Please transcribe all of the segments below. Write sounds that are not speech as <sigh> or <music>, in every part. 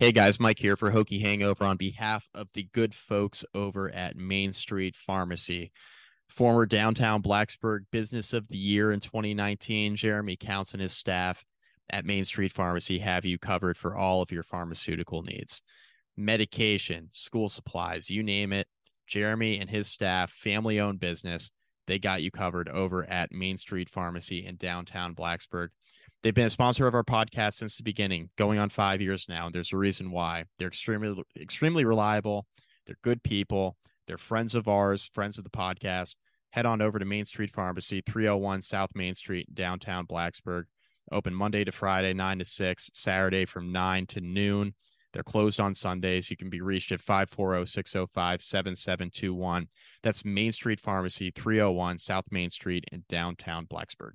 Hey guys, Mike here for Hokie Hangover on behalf of the good folks over at Main Street Pharmacy. Former downtown Blacksburg Business of the Year in 2019, Jeremy Counts and his staff at Main Street Pharmacy have you covered for all of your pharmaceutical needs. Medication, school supplies, you name it. Jeremy and his staff, family owned business, they got you covered over at Main Street Pharmacy in downtown Blacksburg. They've been a sponsor of our podcast since the beginning, going on five years now. And there's a reason why. They're extremely, extremely reliable. They're good people. They're friends of ours, friends of the podcast. Head on over to Main Street Pharmacy, 301 South Main Street, downtown Blacksburg. Open Monday to Friday, 9 to 6, Saturday from 9 to noon. They're closed on Sundays. You can be reached at 540 605 7721. That's Main Street Pharmacy, 301 South Main Street in downtown Blacksburg.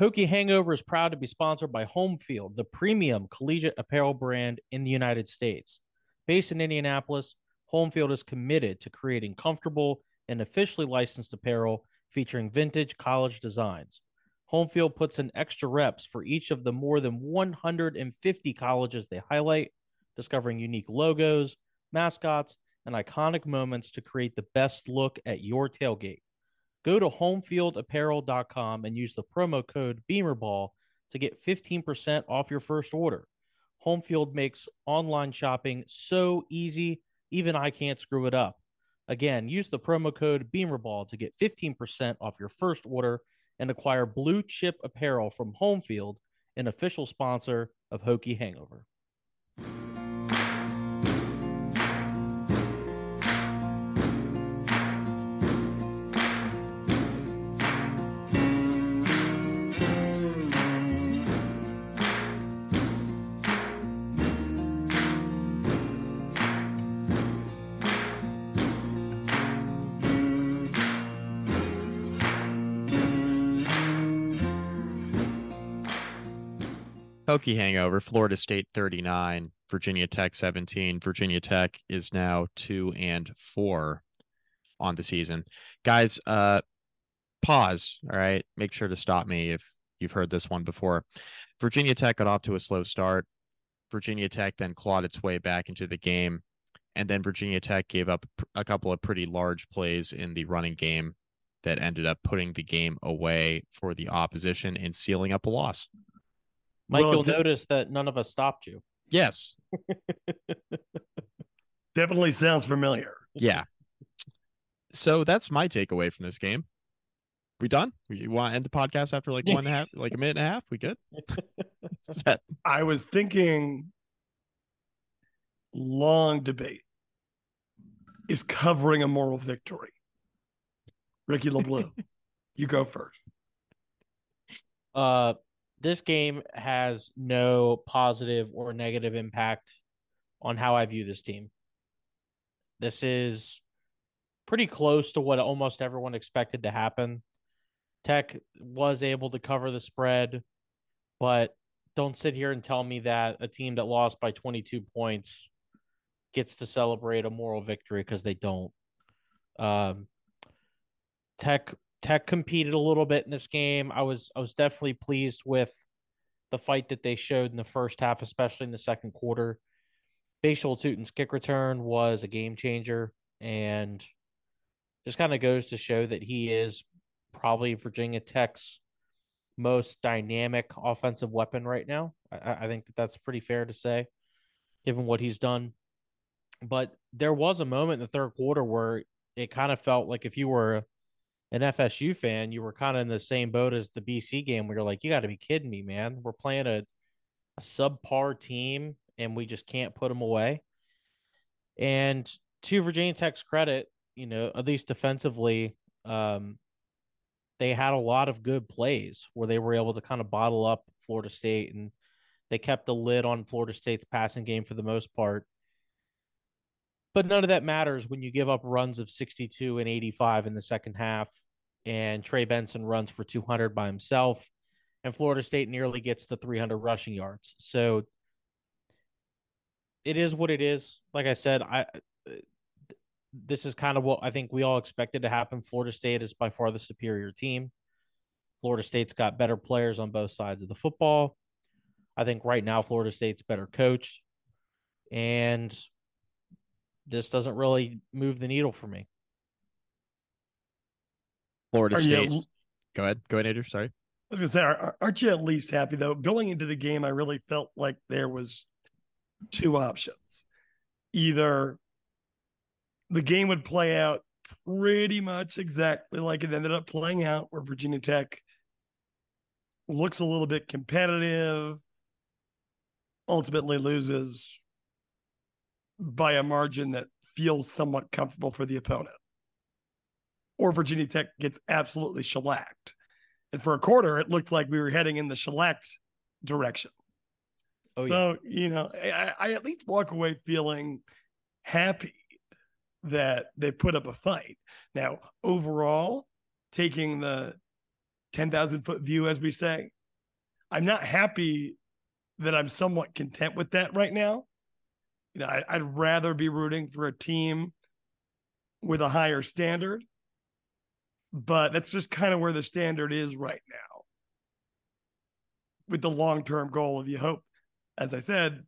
Hokie Hangover is proud to be sponsored by Homefield, the premium collegiate apparel brand in the United States. Based in Indianapolis, Homefield is committed to creating comfortable and officially licensed apparel featuring vintage college designs. Homefield puts in extra reps for each of the more than 150 colleges they highlight, discovering unique logos, mascots, and iconic moments to create the best look at your tailgate. Go to homefieldapparel.com and use the promo code BEAMERBALL to get 15% off your first order. Homefield makes online shopping so easy, even I can't screw it up. Again, use the promo code BEAMERBALL to get 15% off your first order and acquire blue chip apparel from Homefield, an official sponsor of Hokie Hangover. Hokie hangover. Florida State 39, Virginia Tech 17. Virginia Tech is now two and four on the season. Guys, uh, pause. All right. Make sure to stop me if you've heard this one before. Virginia Tech got off to a slow start. Virginia Tech then clawed its way back into the game. And then Virginia Tech gave up a couple of pretty large plays in the running game that ended up putting the game away for the opposition and sealing up a loss. Mike, well, you'll d- notice that none of us stopped you. Yes. <laughs> Definitely sounds familiar. Yeah. So that's my takeaway from this game. We done? We want to end the podcast after like one and a half, like a minute and a half? We good? <laughs> I was thinking long debate is covering a moral victory. Ricky LaBlue, <laughs> you go first. Uh, this game has no positive or negative impact on how I view this team. This is pretty close to what almost everyone expected to happen. Tech was able to cover the spread, but don't sit here and tell me that a team that lost by 22 points gets to celebrate a moral victory because they don't. Um, Tech Tech competed a little bit in this game. I was I was definitely pleased with the fight that they showed in the first half, especially in the second quarter. Bhayshul Tuten's kick return was a game changer and just kind of goes to show that he is probably Virginia Tech's most dynamic offensive weapon right now. I, I think that that's pretty fair to say, given what he's done. But there was a moment in the third quarter where it kind of felt like if you were an FSU fan, you were kind of in the same boat as the BC game where you're like, you got to be kidding me, man. We're playing a, a subpar team and we just can't put them away. And to Virginia Tech's credit, you know, at least defensively, um, they had a lot of good plays where they were able to kind of bottle up Florida State and they kept the lid on Florida State's passing game for the most part. But none of that matters when you give up runs of 62 and 85 in the second half and Trey Benson runs for 200 by himself, and Florida State nearly gets to 300 rushing yards. So it is what it is. Like I said, I this is kind of what I think we all expected to happen. Florida State is by far the superior team. Florida State's got better players on both sides of the football. I think right now Florida State's better coached. And this doesn't really move the needle for me. Florida Are you State. at- Go ahead. Go ahead, Andrew. Sorry. I was gonna say, are- aren't you at least happy though? Going into the game, I really felt like there was two options. Either the game would play out pretty much exactly like it ended up playing out, where Virginia Tech looks a little bit competitive, ultimately loses by a margin that feels somewhat comfortable for the opponent. Or Virginia Tech gets absolutely shellacked. And for a quarter, it looked like we were heading in the shellacked direction. Oh, yeah. so, you know, I, I at least walk away feeling happy that they put up a fight. Now, overall, taking the 10,000 foot view, as we say, I'm not happy that I'm somewhat content with that right now. You know, I, I'd rather be rooting for a team with a higher standard, but that's just kind of where the standard is right now. With the long term goal of you hope, as I said,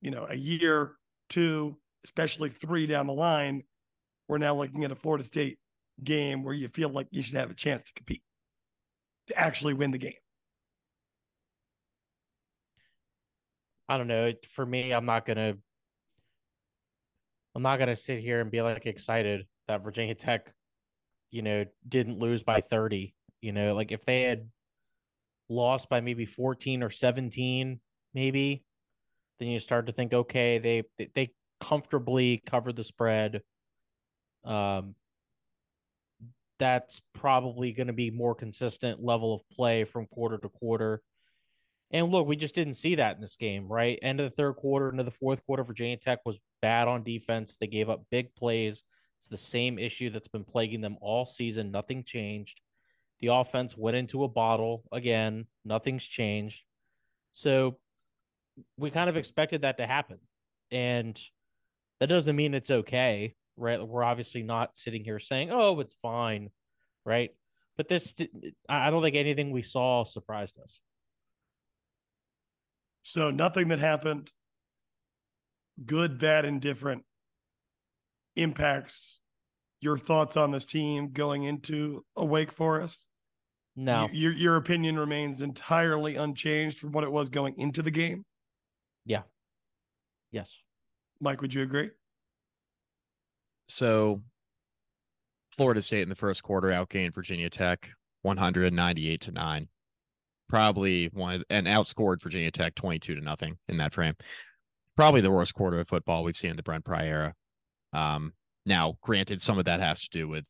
you know, a year, two, especially three down the line, we're now looking at a Florida State game where you feel like you should have a chance to compete, to actually win the game. I don't know. For me, I'm not gonna I'm not gonna sit here and be like excited that Virginia Tech, you know, didn't lose by 30. You know, like if they had lost by maybe 14 or 17, maybe, then you start to think, okay, they they- comfortably covered the spread. Um that's probably going to be more consistent level of play from quarter to quarter. And look, we just didn't see that in this game, right? End of the third quarter, into the fourth quarter, Virginia Tech was bad on defense. They gave up big plays. It's the same issue that's been plaguing them all season. Nothing changed. The offense went into a bottle again. Nothing's changed. So we kind of expected that to happen. And that doesn't mean it's okay, right? We're obviously not sitting here saying, oh, it's fine, right? But this, I don't think anything we saw surprised us. So nothing that happened, good, bad, indifferent, impacts your thoughts on this team going into a Wake Forest. No, Y- your your opinion remains entirely unchanged from what it was going into the game. Yeah. Yes. Mike, would you agree? So Florida State in the first quarter outgained Virginia Tech 198 to 9. Probably one and outscored Virginia Tech 22 to nothing in that frame. Probably the worst quarter of football we've seen in the Brent Pry era. Um, now, granted, some of that has to do with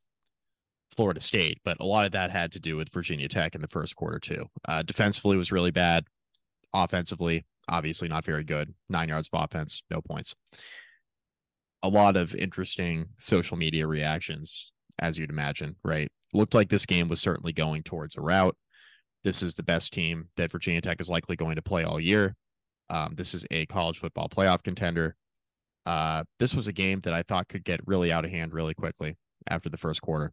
Florida State, but a lot of that had to do with Virginia Tech in the first quarter too. Uh, defensively was really bad. Offensively, obviously not very good. Nine yards of offense, no points a lot of interesting social media reactions, as you'd imagine, right? Looked like this game was certainly going towards a route. This is the best team that Virginia Tech is likely going to play all year. Um, this is a college football playoff contender. Uh, this was a game that I thought could get really out of hand really quickly after the first quarter.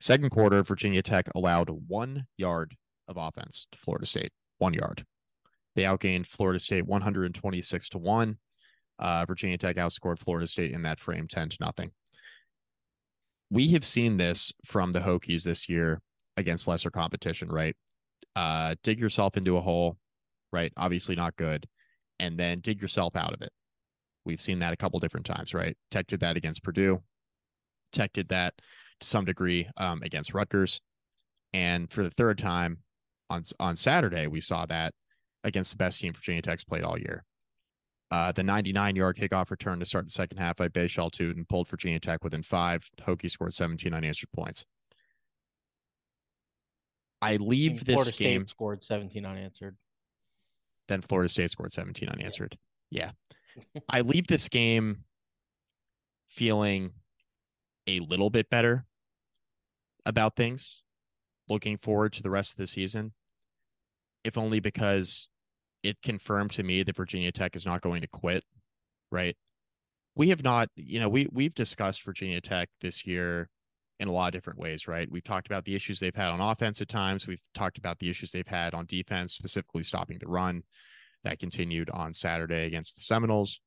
Second quarter, Virginia Tech allowed one yard of offense to Florida State, one yard. They outgained Florida State 126 to one. Uh, Virginia Tech outscored Florida State in that frame 10 to nothing. We have seen this from the Hokies this year against lesser competition, right? Uh, dig yourself into a hole, right? Obviously not good. And then dig yourself out of it. We've seen that a couple different times, right? Tech did that against Purdue. Tech did that to some degree um, against Rutgers. And for the third time on on Saturday, we saw that against the best team Virginia Tech's played all year. Uh, the 99 yard kickoff return to start the second half by Bhayshul Tuten pulled Virginia Tech within five. Hokie scored 17 unanswered points. I leave this Florida game, State scored 17 unanswered. then Florida State scored 17 unanswered. Yeah. <laughs> I leave this game feeling a little bit better about things, looking forward to the rest of the season, if only because it confirmed to me that Virginia Tech is not going to quit, right? We have not, you know, we we've discussed Virginia Tech this year in a lot of different ways, right? We've talked about the issues they've had on offense at times. We've talked about the issues they've had on defense, specifically stopping the run. That continued on Saturday against the Seminoles.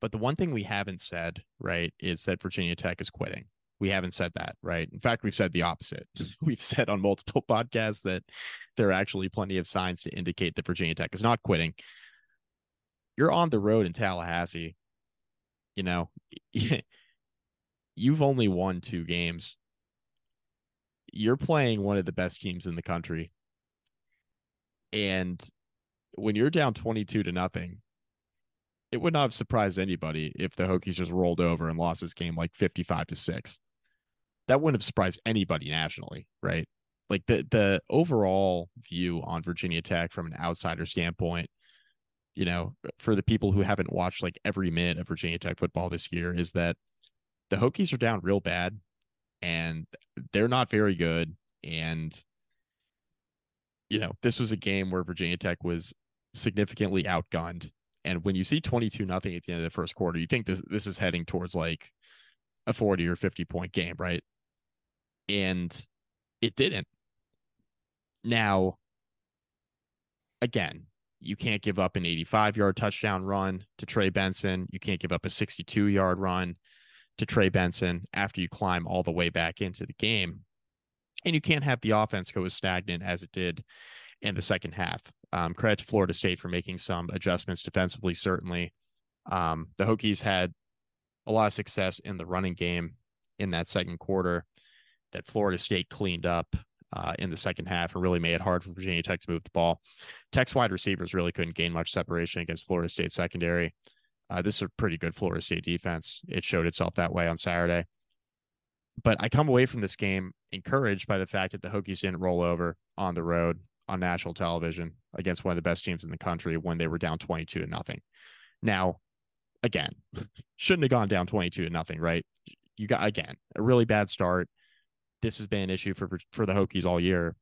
But the one thing we haven't said, right, is that Virginia Tech is quitting. We haven't said that, right? In fact, we've said the opposite. <laughs> we've said on multiple <laughs> podcasts that there are actually plenty of signs to indicate that Virginia Tech is not quitting. You're on the road in Tallahassee. You know, <laughs> you've only won two games. You're playing one of the best teams in the country. And when you're down 22 to nothing, it would not have surprised anybody if the Hokies just rolled over and lost this game like 55 to 6. That wouldn't have surprised anybody nationally, right? Like the the overall view on Virginia Tech from an outsider standpoint, you know, for the people who haven't watched like every minute of Virginia Tech football this year is that the Hokies are down real bad and they're not very good and you know, this was a game where Virginia Tech was significantly outgunned. And when you see 22 nothing at the end of the first quarter, you think this, this is heading towards like a 40 or 50 point game, right? And it didn't. Now, again, you can't give up an 85 yard touchdown run to Trey Benson. You can't give up a 62 yard run to Trey Benson after you climb all the way back into the game. And you can't have the offense go as stagnant as it did in the second half. Um, credit to Florida State for making some adjustments defensively, certainly. Um, the Hokies had a lot of success in the running game in that second quarter that Florida State cleaned up uh, in the second half and really made it hard for Virginia Tech to move the ball. Tech's wide receivers really couldn't gain much separation against Florida State secondary. Uh, this is a pretty good Florida State defense. It showed itself that way on Saturday. But I come away from this game encouraged by the fact that the Hokies didn't roll over on the road on national television against one of the best teams in the country when they were down 22 to nothing. Now, again, <laughs> shouldn't have gone down 22 to nothing, right? You got again a really bad start. This has been an issue for for the Hokies all year,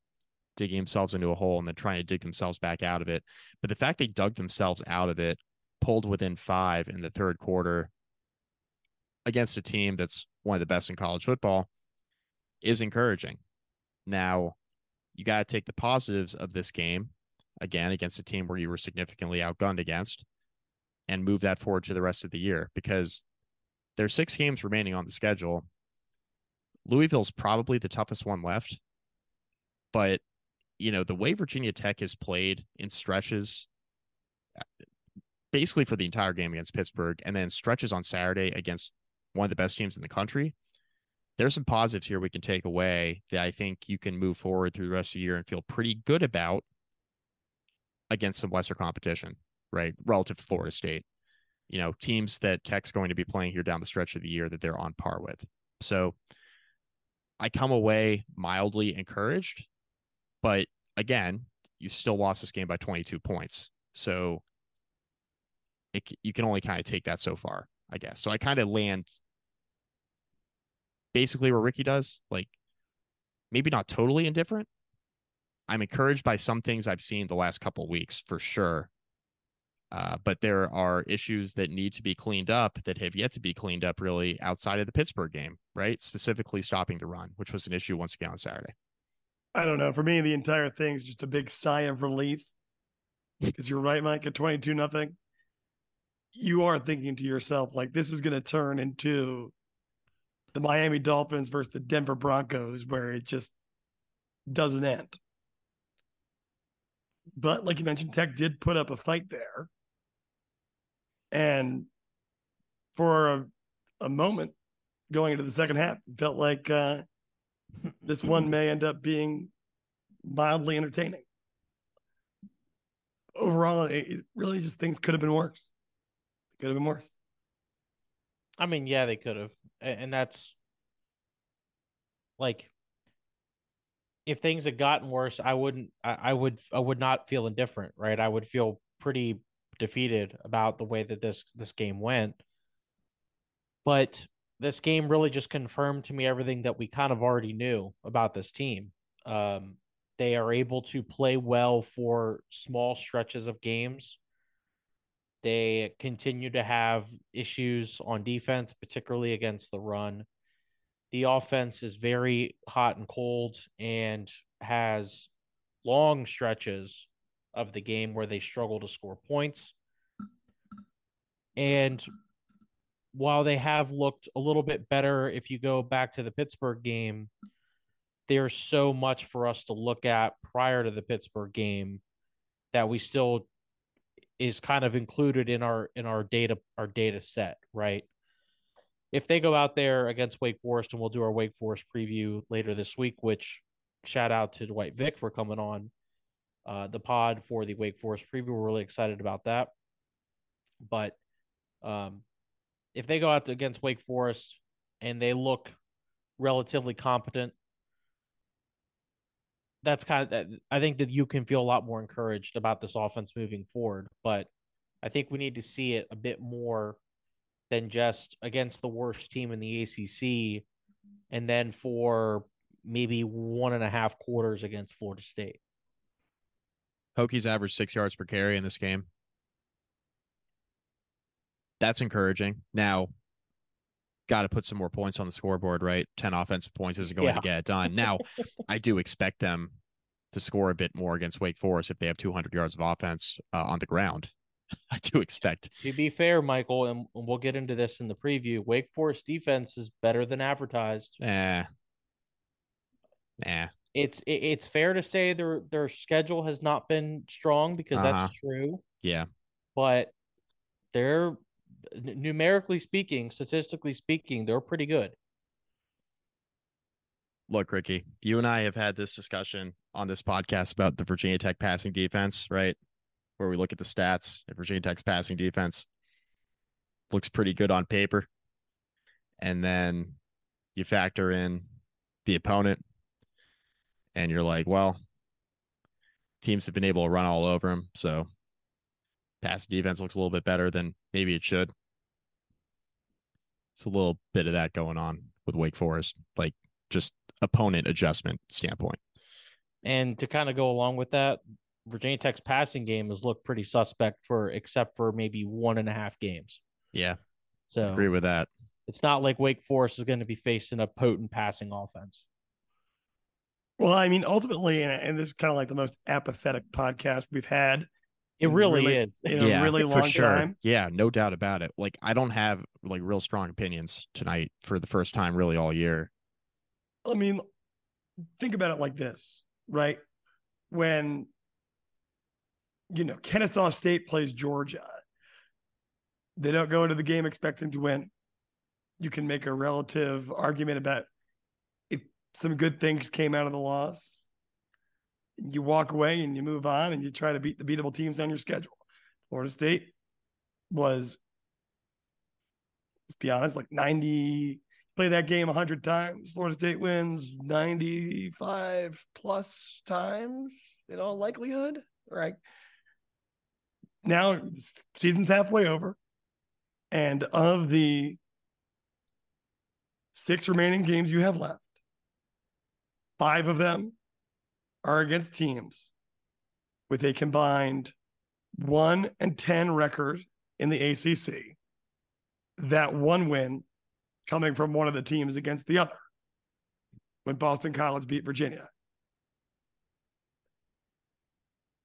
digging themselves into a hole and then trying to dig themselves back out of it. But the fact they dug themselves out of it, pulled within five in the third quarter against a team that's one of the best in college football is encouraging. Now, you got to take the positives of this game again against a team where you were significantly outgunned against and move that forward to the rest of the year because there's six games remaining on the schedule. Louisville's probably the toughest one left. But, you know, the way Virginia Tech has played in stretches, basically for the entire game against Pittsburgh, and then stretches on Saturday against one of the best teams in the country, there's some positives here we can take away that I think you can move forward through the rest of the year and feel pretty good about against some lesser competition, right? Relative to Florida State. You know, teams that Tech's going to be playing here down the stretch of the year that they're on par with. So I come away mildly encouraged, but again, you still lost this game by 22 points. So it, you can only kind of take that so far, I guess. So I kind of land basically where Ricky does, like maybe not totally indifferent. I'm encouraged by some things I've seen the last couple weeks for sure. Uh, but there are issues that need to be cleaned up that have yet to be cleaned up really outside of the Pittsburgh game, right? Specifically stopping the run, which was an issue once again on Saturday. I don't know. For me, the entire thing is just a big sigh of relief because you're right, Mike, at 22 nothing. You are thinking to yourself, like, this is going to turn into the Miami Dolphins versus the Denver Broncos, where it just doesn't end. But like you mentioned, Tech did put up a fight there. And for a, a moment going into the second half, felt like uh, this one may end up being mildly entertaining. Overall, it really just things could have been worse. Could have been worse. I mean, yeah, they could have and that's like if things had gotten worse, I wouldn't I, I would I would not feel indifferent, right? I would feel pretty defeated about the way that this this game went. But this game really just confirmed to me everything that we kind of already knew about this team. Um, they are able to play well for small stretches of games. They continue to have issues on defense, particularly against the run. The offense is very hot and cold and has long stretches of the game where they struggle to score points. And while they have looked a little bit better, if you go back to the Pittsburgh game, there's so much for us to look at prior to the Pittsburgh game that we still is kind of included in our in our data our data set, right? If they go out there against Wake Forest, and we'll do our Wake Forest preview later this week, which shout out to Dwight Vick for coming on uh, the pod for the Wake Forest preview. We're really excited about that. But um, if they go out against Wake Forest and they look relatively competent, that's kind of I think that you can feel a lot more encouraged about this offense moving forward. But I think we need to see it a bit more than just against the worst team in the ACC, and then for maybe one and a half quarters against Florida State. Hokies averaged six yards per carry in this game. That's encouraging. Now, got to put some more points on the scoreboard, right? 10 offensive points isn't going yeah. to get it done. Now, <laughs> I do expect them to score a bit more against Wake Forest if they have 200 yards of offense uh, on the ground. <laughs> I do expect. To be fair, Michael, and we'll get into this in the preview, Wake Forest defense is better than advertised. Eh. Nah. It's it's fair to say their their schedule has not been strong because uh-huh. that's true. Yeah. But they're numerically speaking, statistically speaking, they're pretty good. Look, Ricky, you and I have had this discussion on this podcast about the Virginia Tech passing defense, right? Where we look at the stats at Virginia Tech's passing defense. Looks pretty good on paper. And then you factor in the opponent, and you're like, well, teams have been able to run all over them. So pass defense looks a little bit better than maybe it should. It's a little bit of that going on with Wake Forest, like just opponent adjustment standpoint. And to kind of go along with that, Virginia Tech's passing game has looked pretty suspect for except for maybe one and a half games. Yeah. So agree with that. It's not like Wake Forest is going to be facing a potent passing offense. Well, I mean, ultimately, and, and this is kind of like the most apathetic podcast we've had it really, really, is. In yeah, a really long sure. time. Yeah, no doubt about it. Like I don't have like real strong opinions tonight for the first time really all year. I mean, think about it like this, right? When you know, Kennesaw State plays Georgia. They don't go into the game expecting to win. You can make a relative argument about if some good things came out of the loss you walk away and you move on and you try to beat the beatable teams on your schedule. Florida State was, let's be honest, like 90, play that game 100 times. Florida State wins 95 plus times in all likelihood, right? Now, season's halfway over. And of the six remaining games you have left, five of them are against teams with a combined 1 and 10 record in the ACC. That one win coming from one of the teams against the other when Boston College beat Virginia.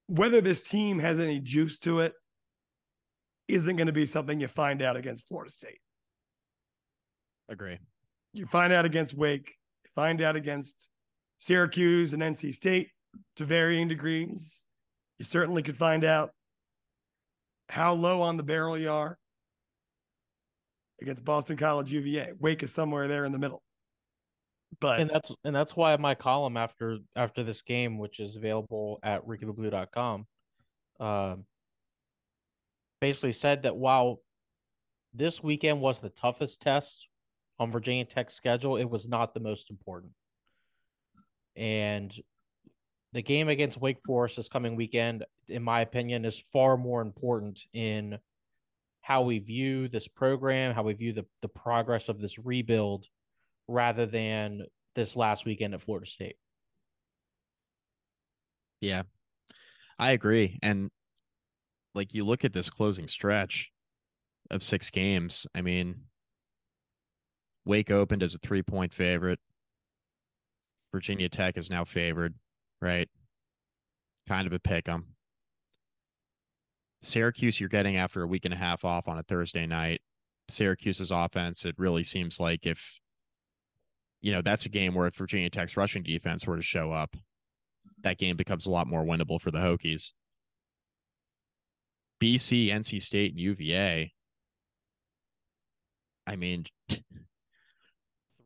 Whether this team has any juice to it isn't going to be something you find out against Florida State. Agree. You find out against Wake, find out against Syracuse and NC State to varying degrees. You certainly could find out how low on the barrel you are against Boston College UVA. Wake is somewhere there in the middle. But and that's and that's why my column after after this game, which is available at rickytheblue.com, uh, basically said that while this weekend was the toughest test on Virginia Tech's schedule, it was not the most important. And the game against Wake Forest this coming weekend, in my opinion, is far more important in how we view this program, how we view the, the progress of this rebuild, rather than this last weekend at Florida State. Yeah, I agree. And like you look at this closing stretch of six games, I mean, Wake opened as a three point favorite. Virginia Tech is now favored, right? Kind of a pick 'em. Syracuse, you're getting after a week and a half off on a Thursday night. Syracuse's offense, it really seems like if you know that's a game where if Virginia Tech's rushing defense were to show up, that game becomes a lot more winnable for the Hokies. BC, NC State, and UVA. I mean,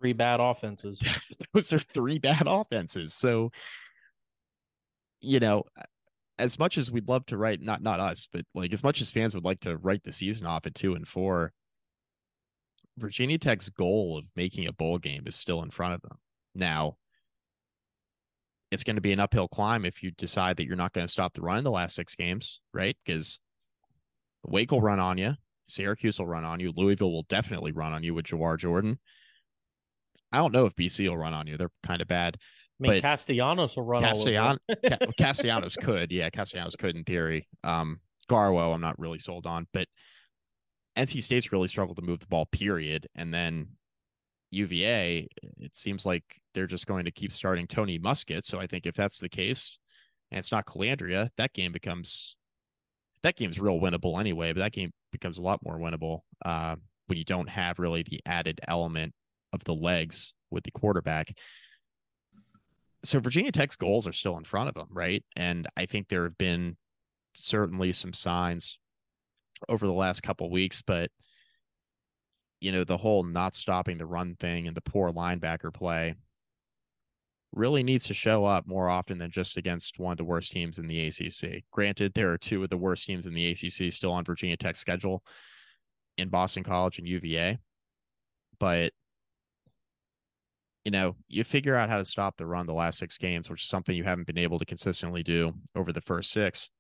Three bad offenses. <laughs> those are three bad offenses. So, you know, as much as we'd love to write, not not us, but like as much as fans would like to write the season off at two and four, Virginia Tech's goal of making a bowl game is still in front of them. Now, it's going to be an uphill climb if you decide that you're not going to stop the run in the last six games, right? Because Wake will run on you, Syracuse will run on you, Louisville will definitely run on you with Jawhar Jordan. I don't know if BC will run on you. They're kind of bad. I mean, Castellanos will run Castellan-. <laughs> Castellanos could, yeah, Castellanos could in theory. Um, Garwo, I'm not really sold on, but NC State's really struggled to move the ball, period. And then UVA, it seems like they're just going to keep starting Tony Muskett. So I think if that's the case, and it's not Colandrea, that game becomes that game's real winnable anyway. But that game becomes a lot more winnable uh, when you don't have really the added element of the legs with the quarterback so Virginia Tech's goals are still in front of them, right? And I think there have been certainly some signs over the last couple weeks, but you know, the whole not stopping the run thing and the poor linebacker play really needs to show up more often than just against one of the worst teams in the ACC. Granted, there are two of the worst teams in the ACC still on Virginia Tech's schedule in Boston College and UVA, but you know, you figure out how to stop the run the last six games, which is something you haven't been able to consistently do over the first six.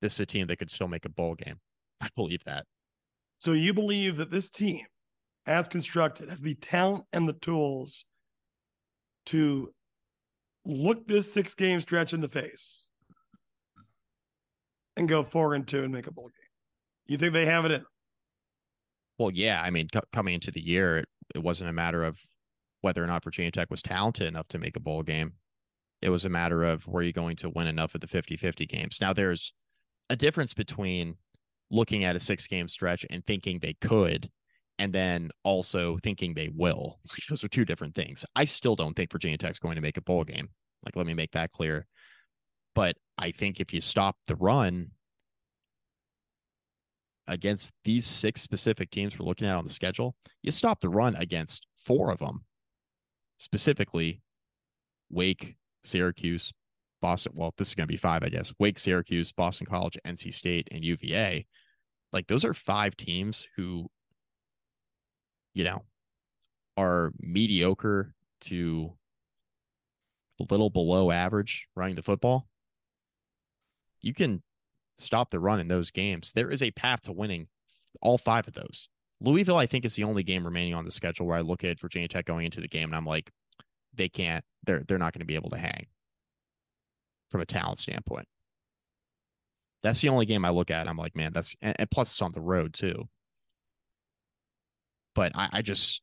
This is a team that could still make a bowl game. <laughs> I believe that. So you believe that this team, as constructed, has the talent and the tools to look this six game stretch in the face and go four and two and make a bowl game? You think they have it in? Well, yeah. I mean, co- coming into the year, it, it wasn't a matter of whether or not Virginia Tech was talented enough to make a bowl game. It was a matter of were you going to win enough of the 50 50 games? Now, there's a difference between looking at a six game stretch and thinking they could, and then also thinking they will. <laughs> Those are two different things. I still don't think Virginia Tech's going to make a bowl game. Like, let me make that clear. But I think if you stop the run against these six specific teams we're looking at on the schedule, you stop the run against four of them, specifically Wake, Syracuse, Boston. Well, this is going to be five, I guess. Wake, Syracuse, Boston College, NC State, and UVA. Like those are five teams who, you know, are mediocre to a little below average running the football. You can stop the run in those games. There is a path to winning all five of those. Louisville, I think, is the only game remaining on the schedule where I look at Virginia Tech going into the game and I'm like, they can't, they're they're not going to be able to hang from a talent standpoint. That's the only game I look at. I'm like, man, that's and, and plus it's on the road too. But I, I just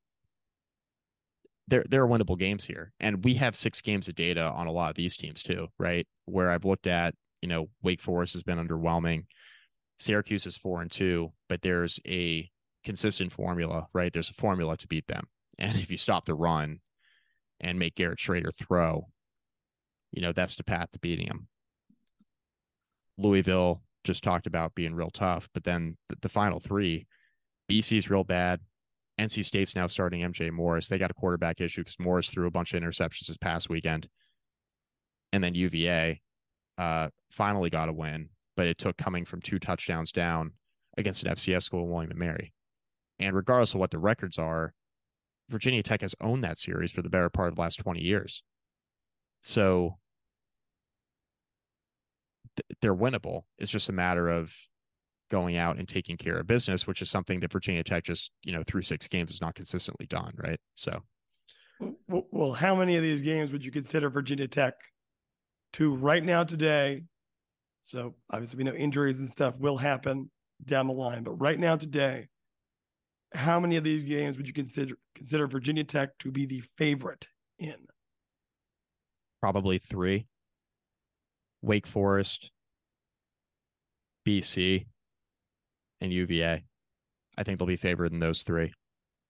there there are winnable games here. And we have six games of data on a lot of these teams too, right? Where I've looked at, you know, Wake Forest has been underwhelming. Syracuse is four and two, but there's a consistent formula, right? There's a formula to beat them. And <laughs> if you stop the run and make Garrett Shrader throw, you know, that's the path to beating them. Louisville just talked about being real tough, but then the, the final three, BC's real bad. NC State's now starting MJ Morris. They got a quarterback issue because Morris threw a bunch of interceptions this past weekend. And then UVA uh, finally got a win, but it took coming from two touchdowns down against an FCS school, William and Mary. And regardless of what the records are, Virginia Tech has owned that series for the better part of the last 20 years. So th- they're winnable. It's just a matter of going out and taking care of business, which is something that Virginia Tech just, you know, through six games has not consistently done, right? So Well, how many of these games would you consider Virginia Tech to right now today? So obviously we know injuries and stuff will happen down the line, but right now today, how many of these games would you consider consider Virginia Tech to be the favorite in? probably three. Wake Forest, BC, and UVA. I think they'll be favored in those three.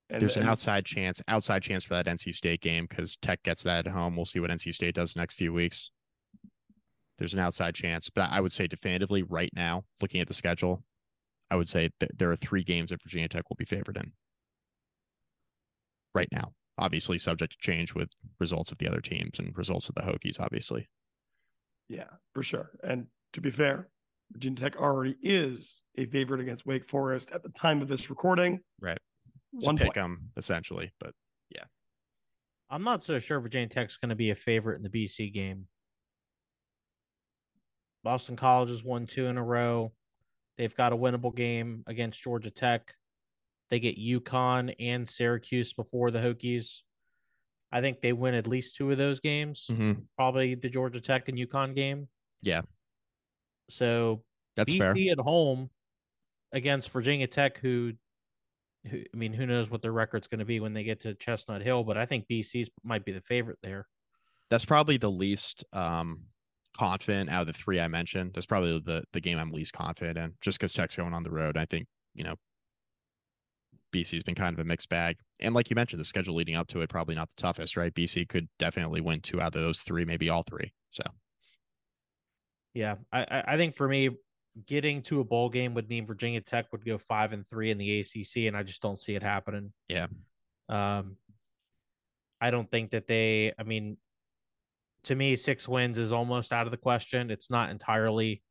And, There's an outside chance, outside chance for that NC State game because Tech gets that at home. We'll see what NC State does the next few weeks. There's an outside chance, but I would say definitively right now, looking at the schedule, I would say that there are three games that Virginia Tech will be favored in. Right now, obviously subject to change with results of the other teams and results of the Hokies, obviously. Yeah, for sure. And to be fair, Virginia Tech already is a favorite against Wake Forest at the time of this recording. Right. So One pick them essentially, but yeah. I'm not so sure Virginia Tech's going to be a favorite in the BC game. Boston College has won two in a row. They've got a winnable game against Georgia Tech. They get UConn and Syracuse before the Hokies. I think they win at least two of those games. Probably the Georgia Tech and UConn game. Yeah. So that's BC fair. at home against Virginia Tech, who, who I mean, who knows what their record's going to be when they get to Chestnut Hill, but I think BC's might be the favorite there. That's probably the least um confident out of the three I mentioned. That's probably the the game I'm least confident in, just because Tech's going on the road. I think you know BC's been kind of a mixed bag, and like you mentioned, the schedule leading up to it probably not the toughest, right? BC could definitely win two out of those three, maybe all three. So Yeah, I I- I think for me, getting to a bowl game would mean Virginia Tech would go five and three in the ACC, and I just don't see it happening. Yeah. Um, I don't think that they. I mean, to me, six wins is almost out of the question. It's not entirely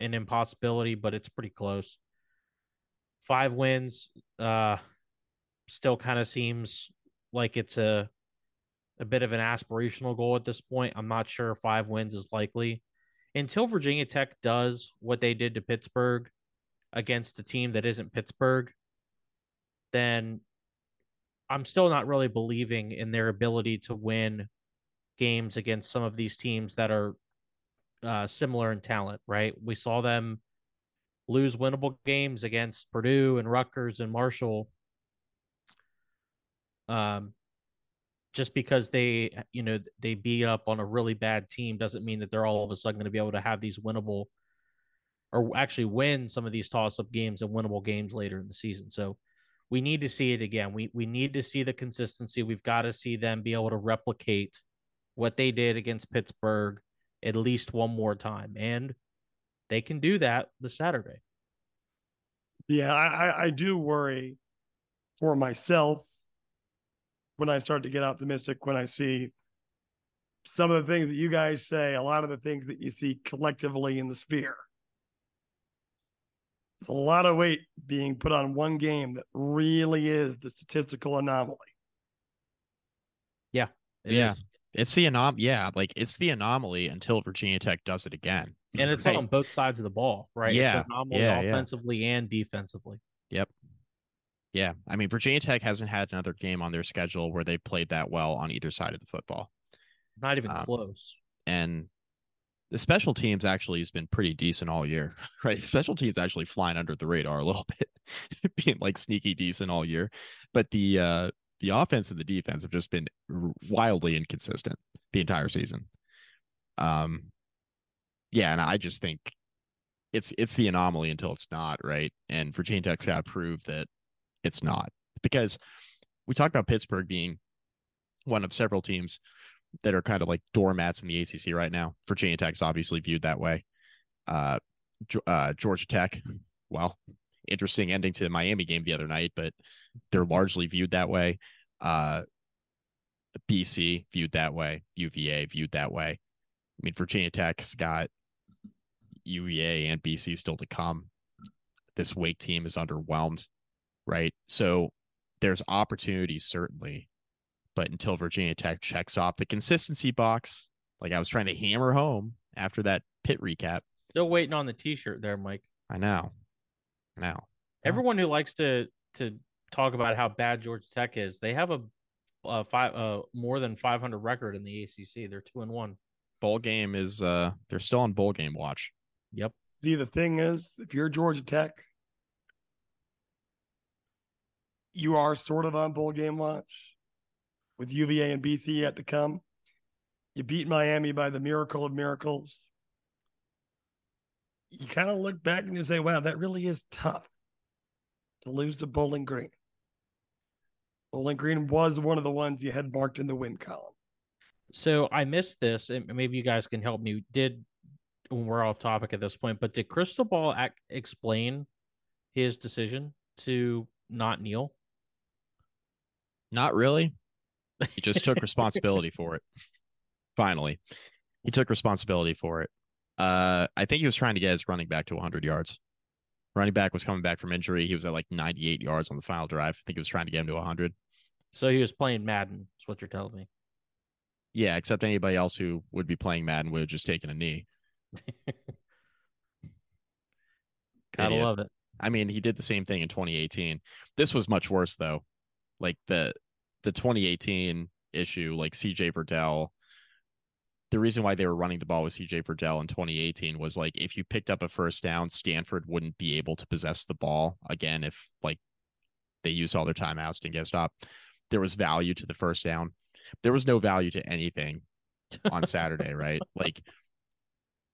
an impossibility, but it's pretty close. Five wins, uh, still kind of seems like it's a a bit of an aspirational goal at this point. I'm not sure five wins is likely until Virginia Tech does what they did to Pittsburgh against a team that isn't Pittsburgh, then I'm still not really believing in their ability to win games against some of these teams that are uh, similar in talent, right? We saw them lose winnable games against Purdue and Rutgers and Marshall. Um, just because they you know they beat up on a really bad team doesn't mean that they're all of a sudden going to be able to have these winnable or actually win some of these toss up games and winnable games later in the season. So we need to see it again. We we need to see the consistency. We've got to see them be able to replicate what they did against Pittsburgh at least one more time. And they can do that this Saturday. Yeah, I, I, I do worry for myself when I start to get optimistic when I see some of the things that you guys say, a lot of the things that you see collectively in the sphere. It's a lot of weight being put on one game that really is the statistical anomaly. It Yeah. is. It's the anom yeah, like it's the anomaly until Virginia Tech does it again. And it's Right. on both sides of the ball, right? Yeah, It's anomaly yeah, yeah. offensively and defensively. Yep. Yeah. I mean, Virginia Tech hasn't had another game on their schedule where they played that well on either side of the football. Not even Um, close. And the special teams actually has been pretty decent all year, <laughs> right? Special teams actually flying under the radar a little <laughs> bit, being like sneaky decent all year. But the uh the offense and the defense have just been wildly inconsistent the entire season. Um yeah, and I just think it's it's the anomaly until it's not, right? And Virginia Tech's got to prove that it's not. Because we talked about Pittsburgh being one of several teams that are kind of like doormats in the ACC right now. Virginia Tech's obviously viewed that way. Uh, uh, Georgia Tech, well, interesting ending to the Miami game the other night, but they're largely viewed that way. Uh, BC viewed that way. UVA viewed that way. I mean, Virginia Tech's got UVA and BC still to come. This Wake team is underwhelmed, right? So there's opportunities certainly, but until Virginia Tech checks off the consistency box, like I was trying to hammer home after that pit recap. Still waiting on the T-shirt there, Mike. I know, I know. Yeah. Everyone who likes to to talk about how bad Georgia Tech is, they have a, a five uh more than 500 record in the ACC. They're two and one. Bowl game is uh they're still on bowl game watch. Yep. See, the thing is, if you're Georgia Tech, you are sort of on bowl game watch with UVA and BC yet to come. You beat Miami by the miracle of miracles. You kind of look back and you say, wow, that really is tough. to lose to Bowling Green. Bowling Green was one of the ones you had marked in the win column. So I missed this, and maybe you guys can help me. Did when we're off topic at this point, but did Cristobal ac- explain his decision to not kneel? Not really. <laughs> He just took responsibility for it. Finally, he took responsibility for it. Uh, I think he was trying to get his running back to 100 yards. Running back was coming back from injury. He was at like 98 yards on the final drive. I think he was trying to get him to 100. So he was playing Madden. Is what you're telling me? Yeah, except anybody else who would be playing Madden would have just taken a knee. <laughs> Gotta Idiot. love it. I mean, he did the same thing in 2018. This was much worse though. Like the the 2018 issue, like CJ Verdell. The reason why they were running the ball with CJ Verdell in 2018 was like if you picked up a first down, Stanford wouldn't be able to possess the ball again if like they used all their timeouts to get stopped. There was value to the first down. There was no value to anything on Saturday, <laughs> right? Like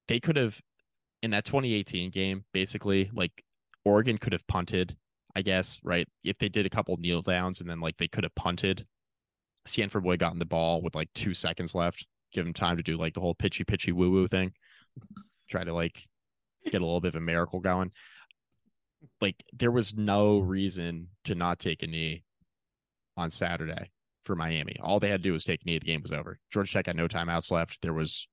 they could have in that 2018 game, basically, like Oregon could have punted, I guess, right? If they did a couple kneel downs and then like they could have punted. Stanford would have gotten the ball with like two seconds left, give them time to do like the whole pitchy pitchy woo woo thing. Try to like get a little bit of a miracle going. Like there was no reason to not take a knee on Saturday for Miami. All they had to do was take a knee. The game was over. Georgia Tech had no timeouts left. There was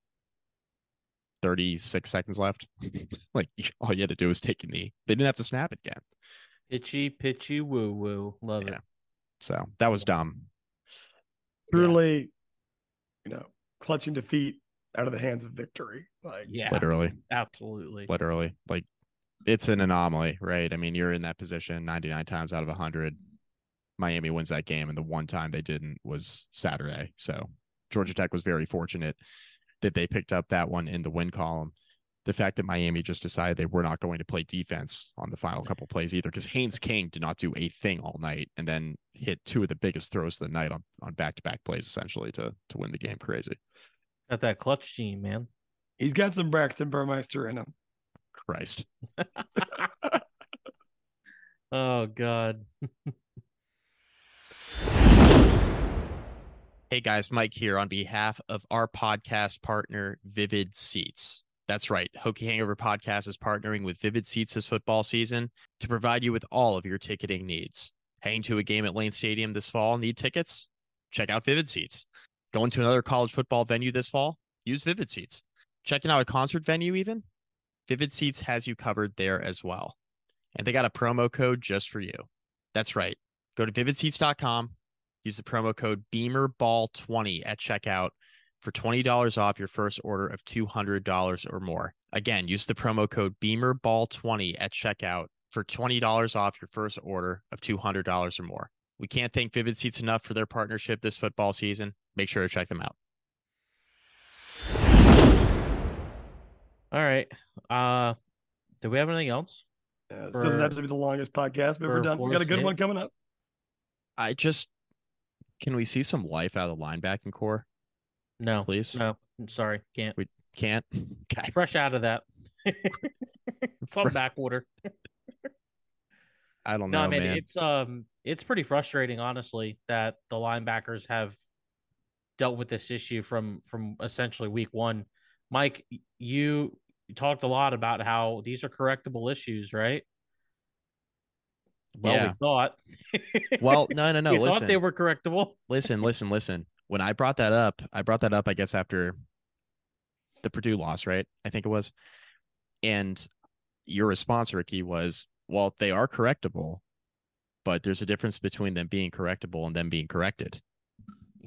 36 seconds left. <laughs> like <laughs> all you had to do was take a knee. They didn't have to snap it again. Pitchy, pitchy, woo woo. Love Yeah. it. So that was dumb. Truly, you know, clutching defeat out of the hands of victory. Like, Yeah, Literally. absolutely. Literally. Like it's an anomaly, right? I mean, you're in that position 99 times out of 100. Miami wins that game, and the one time they didn't was Saturday. So Georgia Tech was very fortunate that they picked up that one in the win column. The fact that Miami just decided they were not going to play defense on the final couple plays either, because Haynes King did not do a thing all night, and then hit two of the biggest throws of the night on on back to back plays, essentially to to win the game. Crazy, Got that clutch gene, man. he's got some Braxton Burmeister in him. Christ. <laughs> oh God. <laughs> Hey guys, Mike here on behalf of our podcast partner, Vivid Seats. That's right. Hokie Hangover Podcast is partnering with Vivid Seats this football season to provide you with all of your ticketing needs. Heading to a game at Lane Stadium this fall, need tickets? Check out Vivid Seats. Going to another college football venue this fall? Use Vivid Seats. Checking out a concert venue, even? Vivid Seats has you covered there as well. And they got a promo code just for you. That's right. Go to vividseats.com, use the promo code BeamerBall20 at checkout for $20 off your first order of $200 or more. Again, use the promo code BeamerBall20 at checkout for $20 off your first order of $200 or more. We can't thank Vivid Seats enough for their partnership this football season. Make sure to check them out. All right. Uh do we have anything else? Uh, this doesn't have to be the longest podcast, but for we're done. We got a good State? one coming up. I just can we see some life out of the linebacking corps, No. please? No. I'm sorry. Can't. We can't. <laughs> Okay. Fresh out of that. <laughs> it's on backwater. <laughs> I don't No, know, mean man. it's um it's pretty frustrating, honestly, that the linebackers have dealt with this issue from from essentially week one. Mike, you talked a lot about how these are correctable issues, right? Well, Yeah. we thought. Well, no, no, <laughs> no. we listen. thought they were correctable. <laughs> listen, listen, listen. When I brought that up, I brought that up, I guess, after the Purdue loss, right? I think it was. And your response, Ricky, was, well, they are correctable, but there's a difference between them being correctable and them being corrected.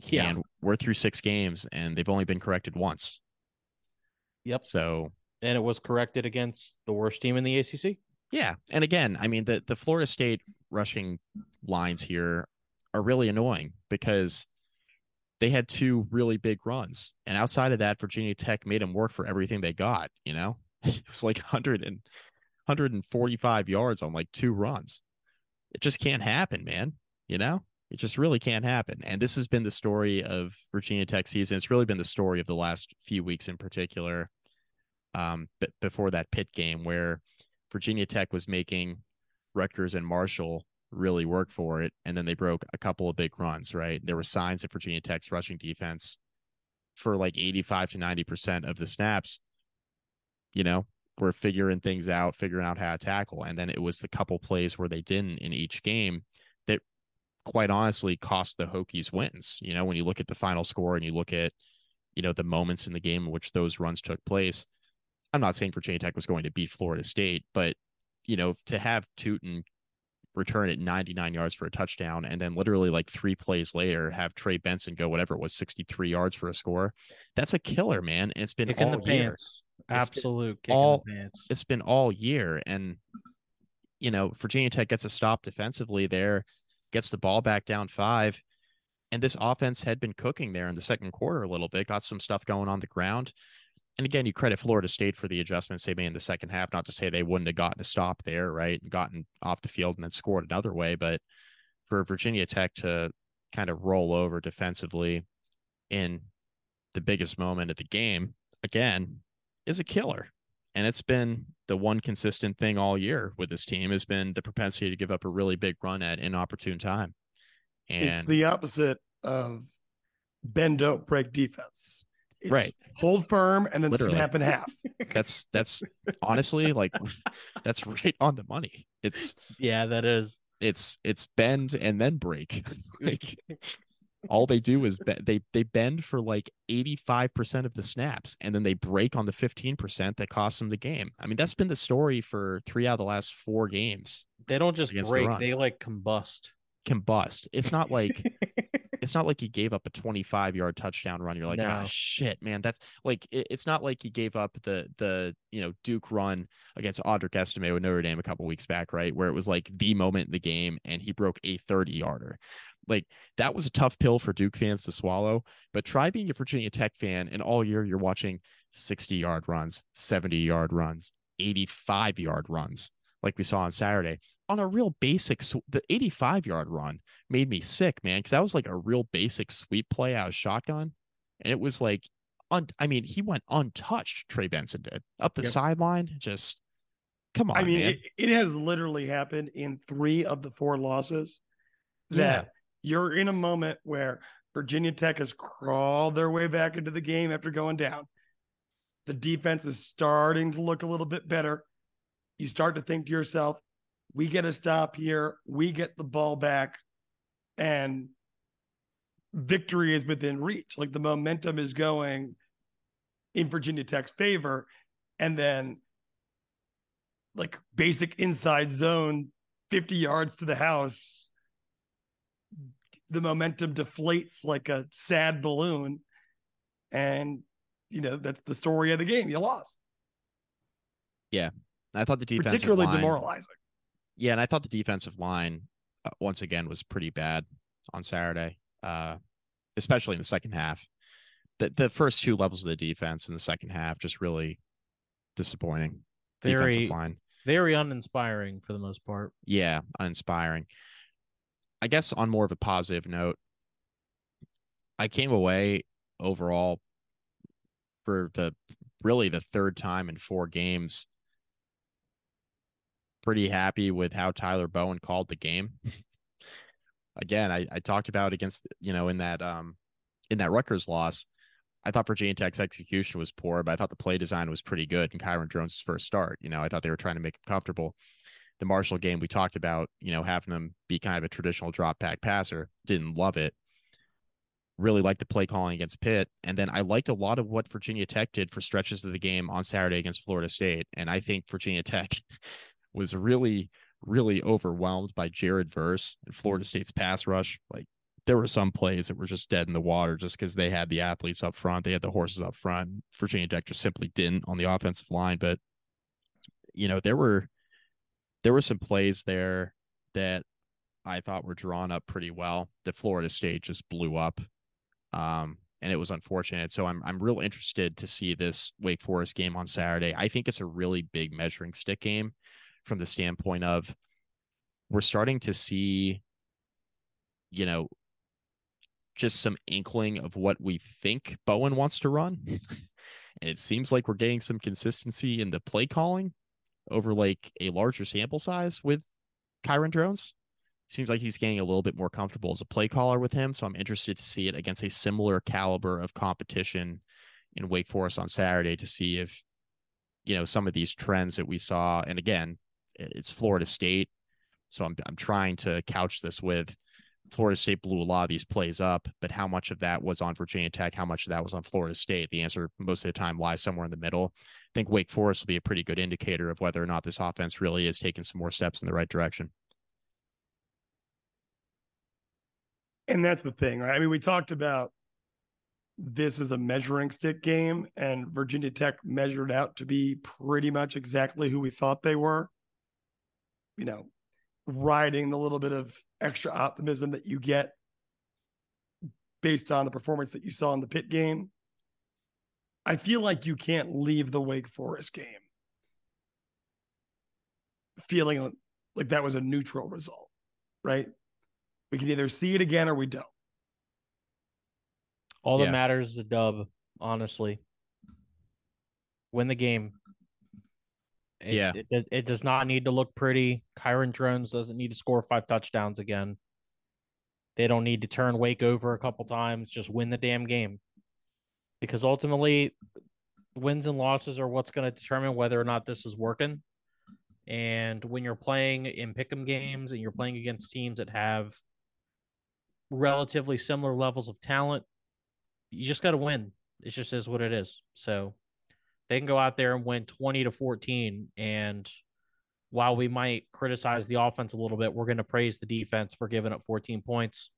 Yeah. And we're through six games and they've only been corrected once. Yep. So And it was corrected against the worst team in the ACC. Yeah, and again, I mean the the Florida State rushing lines here are really annoying because they had two really big runs, and outside of that, Virginia Tech made them work for everything they got. You know, <laughs> it was like 100 and 145 yards on like two runs. It just can't happen, man. You know, it just really can't happen. And this has been the story of Virginia Tech season. It's really been the story of the last few weeks in particular. Um, but before that pit game where Virginia Tech was making Rutgers and Marshall really work for it, and then they broke a couple of big runs. Right, there were signs that Virginia Tech's rushing defense for like eighty-five to ninety percent of the snaps. You know, were figuring things out, figuring out how to tackle, and then it was the couple plays where they didn't in each game that, quite honestly, cost the Hokies wins. You know, when you look at the final score and you look at you know the moments in the game in which those runs took place. I'm not saying Virginia Tech was going to beat Florida State, but you know to have Tuten return at 99 yards for a touchdown and then literally like three plays later have Trey Benson go whatever it was 63 yards for a score. That's a killer, man. And it's been Kick all the year. pants. Absolute kick all- in the pants. It's been all year and you know, Virginia Tech gets a stop defensively there, gets the ball back down 5 and this offense had been cooking there in the second quarter a little bit, got some stuff going on the ground. And again, you credit Florida State for the adjustments they made in the second half. Not to say they wouldn't have gotten a stop there, right? And gotten off the field and then scored another way. But for Virginia Tech to kind of roll over defensively in the biggest moment of the game, again, is a killer. And it's been the one consistent thing all year with this team has been the propensity to give up a really big run at inopportune time. And it's the opposite of bend don't break defense. It's Right. Hold firm and then Literally. snap in half. <laughs> that's that's honestly like <laughs> that's right on the money. It's Yeah, that is. it's it's bend and then break. <laughs> like all they do is be- they they bend for like 85% of the snaps and then they break on the 15% that costs them the game. I mean, that's been the story for 3 out of the last 4 games. They don't just Against the break; they like combust. Combust. It's not like <laughs> it's not like he gave up a 25 yard touchdown run. You're like, ah, No. shit, man. That's like, it- it's not like he gave up the, the, you know, Duke run against Audric Estime with Notre Dame a couple weeks back, right? Where it was like the moment in the game and he broke a 30 yarder. Like that was a tough pill for Duke fans to swallow. But try being a Virginia Tech fan and all year you're watching 60 yard runs, 70 yard runs, 85 yard runs, like we saw on Saturday on a real basic, sw- the 85 yard run made me sick, man, because that was like a real basic sweep play out of shotgun. And it was like, un- I mean, he went untouched, Trey Benson did up the Yep. sideline. Just come on, I mean, it, it has literally happened in three of the four losses that you're in a moment where Virginia Tech has crawled their way back into the game after going down. The defense is starting to look a little bit better. You start to think to yourself, we get a stop here, we get the ball back, and victory is within reach. Like the momentum is going in Virginia Tech's favor. And then, like, basic inside zone, 50 yards to the house, the momentum deflates like a sad balloon. And, you know, that's the story of the game. You lost, Yeah. I thought the defensive particularly line, demoralizing. Yeah, and I thought the defensive line uh, once again was pretty bad on Saturday, uh, especially in the second half. The the first two levels of the defense in the second half just really disappointing. Very, defensive line. very uninspiring for the most part. yeah, uninspiring. I guess on more of a positive note, I came away overall for the really the third time in four games pretty happy with how Tyler Bowen called the game. <laughs> Again, I, I talked about against you know in that um in that Rutgers loss, I thought Virginia Tech's execution was poor, but I thought the play design was pretty good. And Kyron Drones' first start, you know, I thought they were trying to make him comfortable the Marshall game, we talked about, you know, having them be kind of a traditional drop back passer. Didn't love it. Really liked the play calling against Pitt. And then I liked a lot of what Virginia Tech did for stretches of the game on Saturday against Florida State. And I think Virginia Tech <laughs> was really, really overwhelmed by Jared Verse and Florida State's pass rush. Like there were some plays that were just dead in the water just because they had the athletes up front, they had the horses up front. Virginia Tech just simply didn't on the offensive line. But you know, there were there were some plays there that I thought were drawn up pretty well. The Florida State just blew up. Um, and it was unfortunate. So I'm I'm real interested to see this Wake Forest game on Saturday. I think it's a really big measuring stick game from the standpoint of we're starting to see, you know, just some inkling of what we think Bowen wants to run. <laughs> and it seems like we're getting some consistency in the play calling over like a larger sample size with Kyron Drones. Seems like he's getting a little bit more comfortable as a play caller with him. So I'm interested to see it against a similar caliber of competition in Wake Forest on Saturday to see if, you know, some of these trends that we saw. And again, it's Florida State. So I'm I'm trying to couch this with Florida State blew a lot of these plays up, but how much of that was on Virginia Tech? How much of that was on Florida State? The answer most of the time lies somewhere in the middle. I think Wake Forest will be a pretty good indicator of whether or not this offense really is taking some more steps in the right direction. And that's the thing, right? I mean, we talked about this is a measuring stick game, and Virginia Tech measured out to be pretty much exactly who we thought they were. You know, riding the little bit of extra optimism that you get based on the performance that you saw in the pit game. I feel like you can't leave the Wake Forest game feeling like that was a neutral result, right? We can either see it again or we don't. All Yeah. that matters is the dub, honestly. Win the game. It, Yeah. It, does- it does not need to look pretty. Kyron Drones doesn't need to score five touchdowns again. They don't need to turn Wake over a couple times. Just win the damn game. Because ultimately, wins and losses are what's going to determine whether or not this is working. And when you're playing in pick'em games and you're playing against teams that have relatively similar levels of talent, you just got to win. It just is what it is. So they can go out there and win 20 to 14. And while we might criticize the offense a little bit, we're going to praise the defense for giving up 14 points.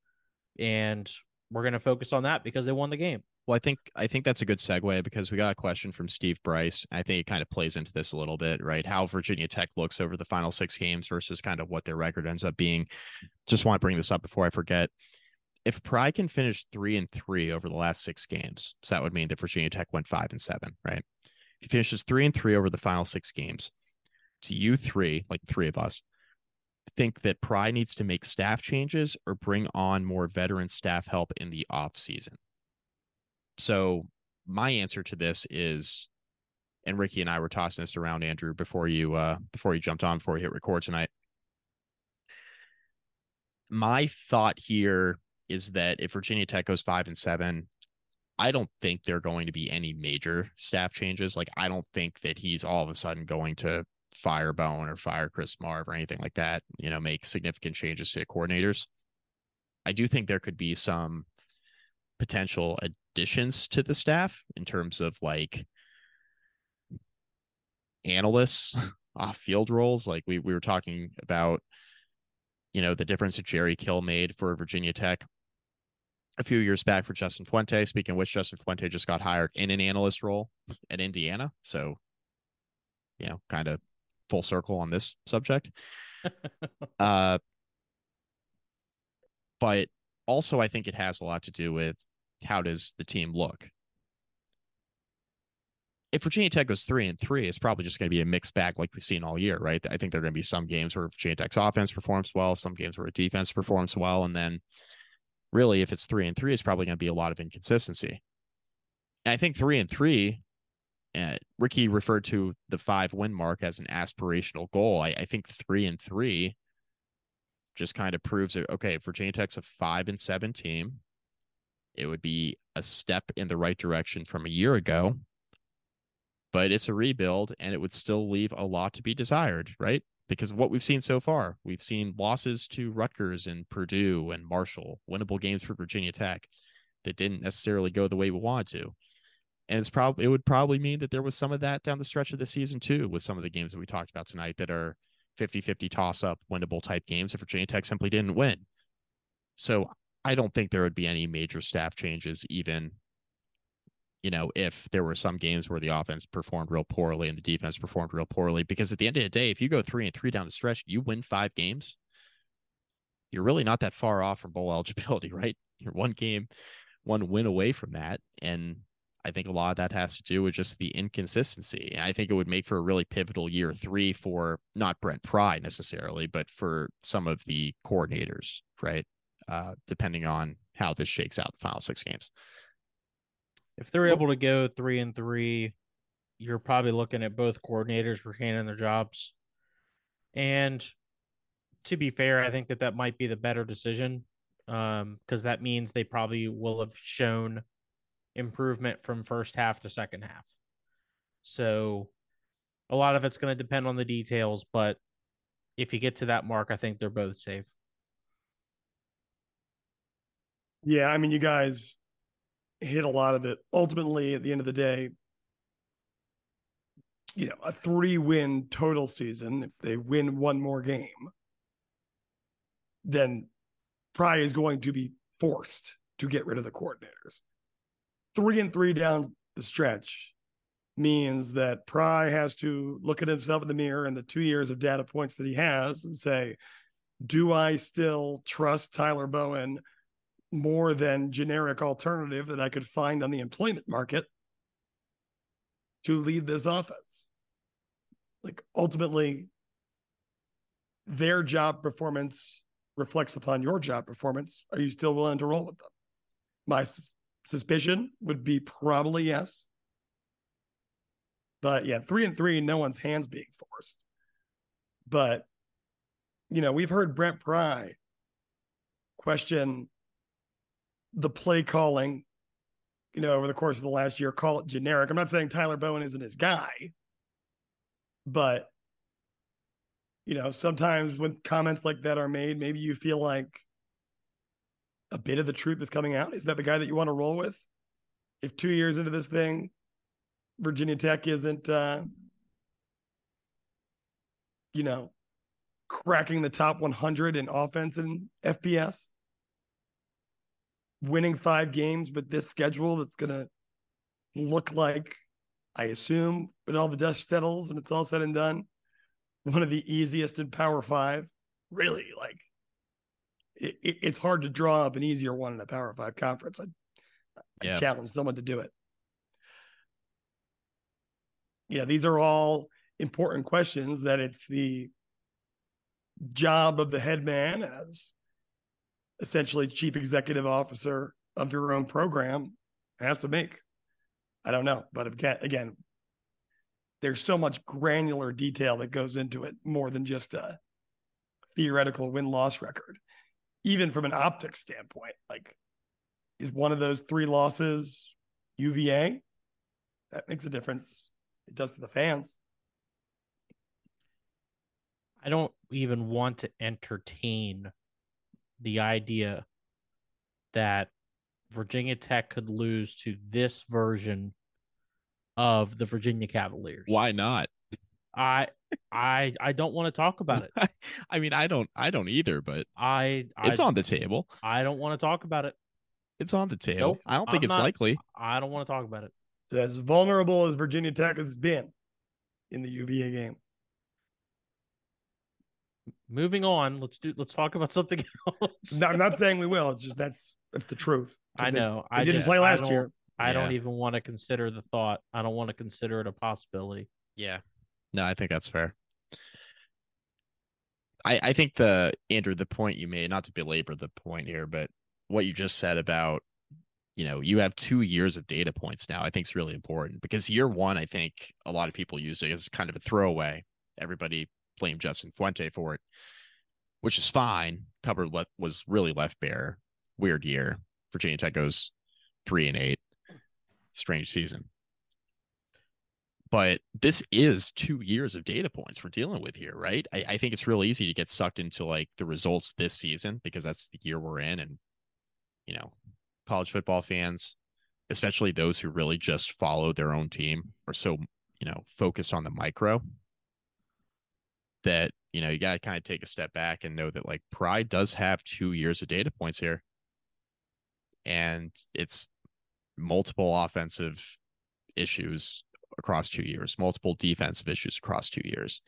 And we're going to focus on that because they won the game. Well, I think I think that's a good segue because we got a question from Steve Bryce. I think it kind of plays into this a little bit, right? How Virginia Tech looks over the final six games versus kind of what their record ends up being. Just want to bring this up before I forget. If Pry can finish three and three over the last six games, so that would mean that Virginia Tech went five and seven, right? He finishes three and three over the final six games, to you three, like three of us, think that Pry needs to make staff changes or bring on more veteran staff help in the off season. So my answer to this is, and Ricky and I were tossing this around, Andrew, before you uh before you jumped on before we hit record tonight. My thought here is that if Virginia Tech goes five and seven, I don't think there are going to be any major staff changes. Like I don't think that he's all of a sudden going to fire Bowen or fire Chris Marve or anything like that, you know, make significant changes to the coordinators. I do think there could be some potential additions to the staff in terms of like analysts <laughs> off field roles. Like we, we were talking about, you know, the difference that Jerry Kill made for Virginia Tech a few years back for Justin Fuente. Speaking of which, Justin Fuente just got hired in an analyst role at Indiana. So, you know, kind of full circle on this subject. <laughs> uh, but also, I think it has a lot to do with how does the team look. If Virginia Tech goes three and three, it's probably just going to be a mixed bag like we've seen all year, right? I think there are going to be some games where Virginia Tech's offense performs well, some games where defense performs well, and then really, if it's three and three, it's probably going to be a lot of inconsistency. And I think three and three, uh, Ricky referred to the five win mark as an aspirational goal. I, I think three and three just kind of proves it. Okay, Virginia Tech's a five and seven team, it would be a step in the right direction from a year ago, but it's a rebuild and it would still leave a lot to be desired, right? Because of what we've seen so far, we've seen losses to Rutgers and Purdue and Marshall, winnable games for Virginia Tech that didn't necessarily go the way we wanted to. And it's probably it would probably mean that there was some of that down the stretch of the season too, with some of the games that we talked about tonight that are 50-50 toss up winnable type games if Virginia Tech simply didn't win. So I don't think there would be any major staff changes, even you know, if there were some games where the offense performed real poorly and the defense performed real poorly. Because at the end of the day, if you go three and three down the stretch, you win five games, you're really not that far off from bowl <laughs> eligibility, right? You're one game, one win away from that. And I think a lot of that has to do with just the inconsistency. And I think it would make for a really pivotal year three for not Brent Pry necessarily, but for some of the coordinators, right? Uh, depending on how this shakes out the final six games. If they're able to go three and three, you're probably looking at both coordinators retaining their jobs. And to be fair, I think that that might be the better decision um because that means they probably will have shown improvement from first half to second half. So a lot of it's going to depend on the details, but if you get to that mark, I think they're both safe. Yeah, I mean, you guys hit a lot of it. Ultimately, at the end of the day, you know, a three win total season, if they win one more game, then Pry is going to be forced to get rid of the coordinators. Three and three down the stretch means that Pry has to look at himself in the mirror and the two years of data points that he has and say, do I still trust Tyler Bowen more than generic alternative that I could find on the employment market to lead this offense? Like ultimately, their job performance reflects upon your job performance. Are you still willing to roll with them? My suspicion would be probably yes. But yeah, three and three, no one's hands being forced. But you know, we've heard Brent Pry question the play calling, you know, over the course of the last year, call it generic. I'm not saying Tyler Bowen isn't his guy, but you know, sometimes when comments like that are made, maybe you feel like a bit of the truth is coming out. Is that the guy that you want to roll with? If two years into this thing, Virginia Tech isn't, uh, you know, cracking the top 100 in offense and FBS, winning five games with this schedule that's going to look like, I assume, when all the dust settles and it's all said and done, one of the easiest in Power Five. Really, like it, it, it's hard to draw up an easier one in a Power Five conference. I, I challenge someone to do it. Yeah, these are all important questions that it's the job of the head man as essentially chief executive officer of your own program has to make. I don't know, but again, again, there's so much granular detail that goes into it more than just a theoretical win loss record. Even from an optics standpoint, like is one of those three losses UVA? That makes a difference. It does to the fans. I don't even want to entertain the idea that Virginia Tech could lose to this version of the Virginia Cavaliers. Why not? I I I don't want to talk about it. <laughs> I mean, I don't I don't either, but I, it's on the table. I don't want to talk about it. It's on the table. Nope, I don't think I'm it's not, likely. I don't want to talk about it. It's as vulnerable as Virginia Tech has been in the UVA game. Moving on, let's do let's talk about something <laughs> else. no, I'm not saying we will. It's just that's that's the truth. I know. They, they I didn't play last year. I yeah. don't even want to consider the thought. I don't want to consider it a possibility. Yeah. No, I think that's fair. I, I think the Andrew, the point you made, not to belabor the point here, but what you just said about, you know, you have two years of data points now, I think is really important because year one, I think a lot of people use it as kind of a throwaway. Everybody blamed Justin Fuente for it, which is fine. Cupboard left was really left bare. Weird year. Virginia Tech goes three and eight strange season. But this is two years of data points we're dealing with here, right? I, I think it's real easy to get sucked into like the results this season because that's the year we're in. And, you know, college football fans, especially those who really just follow their own team, are so, you know, focused on the micro that, you know, you got to kind of take a step back and know that like Pry does have two years of data points here. And it's multiple offensive issues across two years, multiple defensive issues across two years.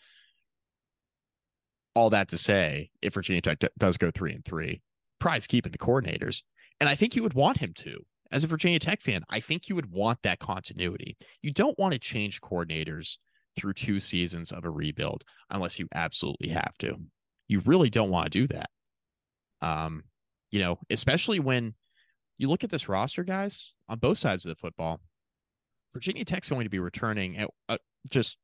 All that to say, if Virginia Tech d- does go three and three, Pry's keeping the coordinators. And I think you would want him to. As a Virginia Tech fan, I think you would want that continuity. You don't want to change coordinators through two seasons of a rebuild unless you absolutely have to. You really don't want to do that. Um, you know, especially when you look at this roster, guys, on both sides of the football. Virginia Tech's going to be returning. At, uh, just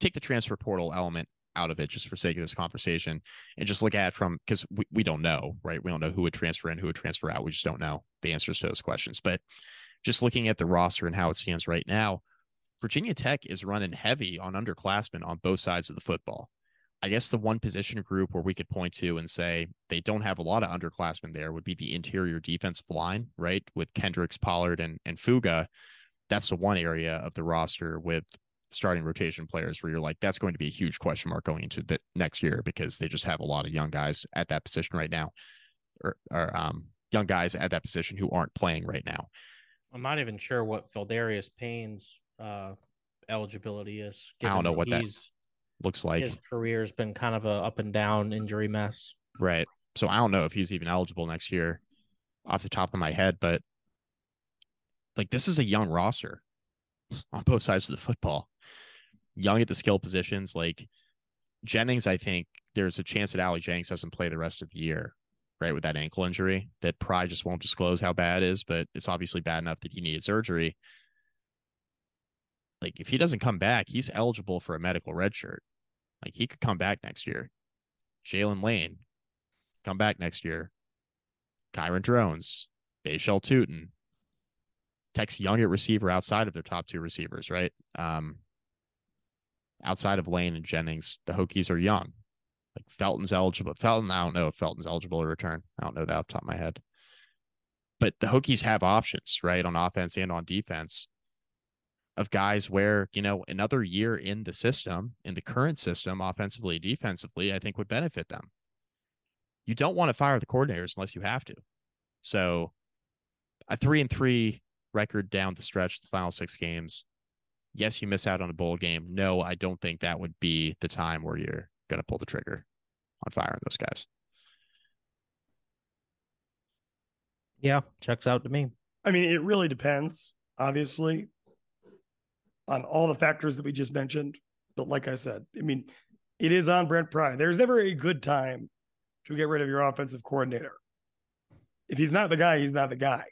take the transfer portal element out of it just for sake of this conversation and just look at it from because we, we don't know, right? We don't know who would transfer in, who would transfer out. We just don't know the answers to those questions. But just looking at the roster and how it stands right now, Virginia Tech is running heavy on underclassmen on both sides of the football. I guess the one position group where we could point to and say they don't have a lot of underclassmen there would be the interior defensive line, right? With Kendricks, Pollard, and and Fuga. That's the one area of the roster with starting rotation players where you're like, that's going to be a huge question mark going into the next year because they just have a lot of young guys at that position right now, or, or um, young guys at that position who aren't playing right now. I'm not even sure what Pheldarius Payne's uh, eligibility is. I don't know what that looks like. His career has been kind of a up and down injury mess. Right. So I don't know if he's even eligible next year off the top of my head, but like this is a young roster <laughs> on both sides of the football. Young at the skill positions, like Jennings, I think there's a chance that Ali Jennings doesn't play the rest of the year, right? With that ankle injury that Pry just won't disclose how bad it is, but it's obviously bad enough that he needed surgery. Like if he doesn't come back, he's eligible for a medical red shirt. Like he could come back next year. Jaylin Lane, come back next year. Kyron Drones, Bhayshul Tuten, Tech's young at receiver outside of their top two receivers, right? Um, outside of Lane and Jennings, the Hokies are young. Like Felton's eligible. Felton, I don't know if Felton's eligible to return. I don't know that off the top of my head. But the Hokies have options, right, on offense and on defense of guys where, you know, another year in the system, in the current system, offensively, defensively, I think would benefit them. You don't want to fire the coordinators unless you have to. So a three and three record down the stretch, the final six games. Yes, you miss out on a bowl game. No, I don't think that would be the time where you're going to pull the trigger on firing those guys. Yeah, checks out to me. I mean, it really depends, obviously, on all the factors that we just mentioned. But like I said, I mean, it is on Brent Pry. There's never a good time to get rid of your offensive coordinator. If he's not the guy, he's not the guy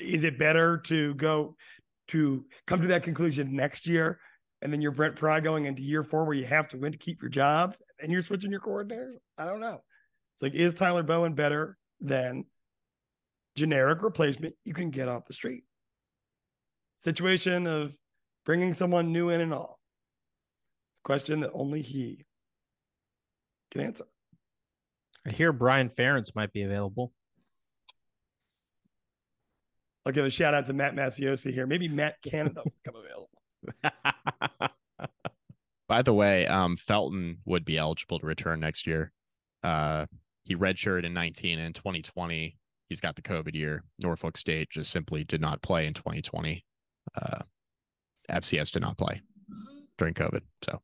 is it better to go to come to that conclusion next year and then you're Brent Pry going into year four where you have to win to keep your job and you're switching your coordinators? I don't know. It's like, is Tyler Bowen better than generic replacement you can get off the street? Situation of bringing someone new in and all. It's a question that only he can answer. I hear Brian Ferentz might be available. I'll give a shout out to Matt Masiosi here. Maybe Matt Canada <laughs> will become available. <laughs> By the way, um, Felton would be eligible to return next year. Uh, he redshirted in 19 and 2020. He's got the COVID year. Norfolk State just simply did not play in 2020. Uh, FCS did not play during COVID. So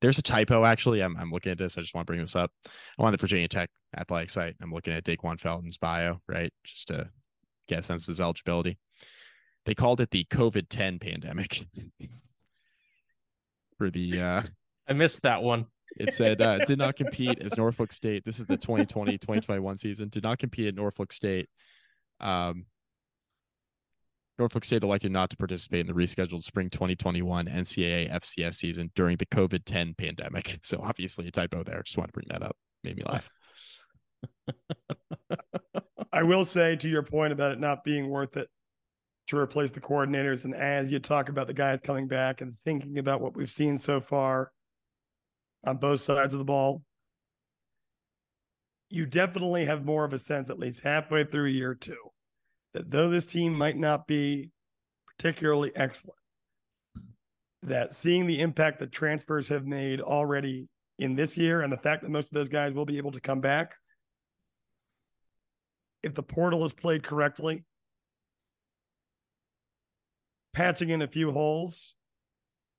there's a typo actually. I'm, I'm looking at this. I just want to bring this up. I'm on the Virginia Tech athletic site. I'm looking at Da'Quan Felton's bio, right? Just to get a sense of his eligibility. They called it the COVID 10 pandemic <laughs> for the. Uh, <laughs> I missed that one. It said uh, did not <laughs> compete as Norfolk State. This is the 2020 2021 season. Did not compete at Norfolk State. Um, Norfolk State elected not to participate in the rescheduled spring 2021 NCAA FCS season during the COVID 10 pandemic. <laughs> So, obviously, a typo there. Just want to bring that up. Made me laugh. <laughs> I will say to your point about it not being worth it to replace the coordinators, and as you talk about the guys coming back and thinking about what we've seen so far on both sides of the ball, you definitely have more of a sense, at least halfway through year two, that though this team might not be particularly excellent, that seeing the impact that transfers have made already in this year and the fact that most of those guys will be able to come back, if the portal is played correctly, patching in a few holes,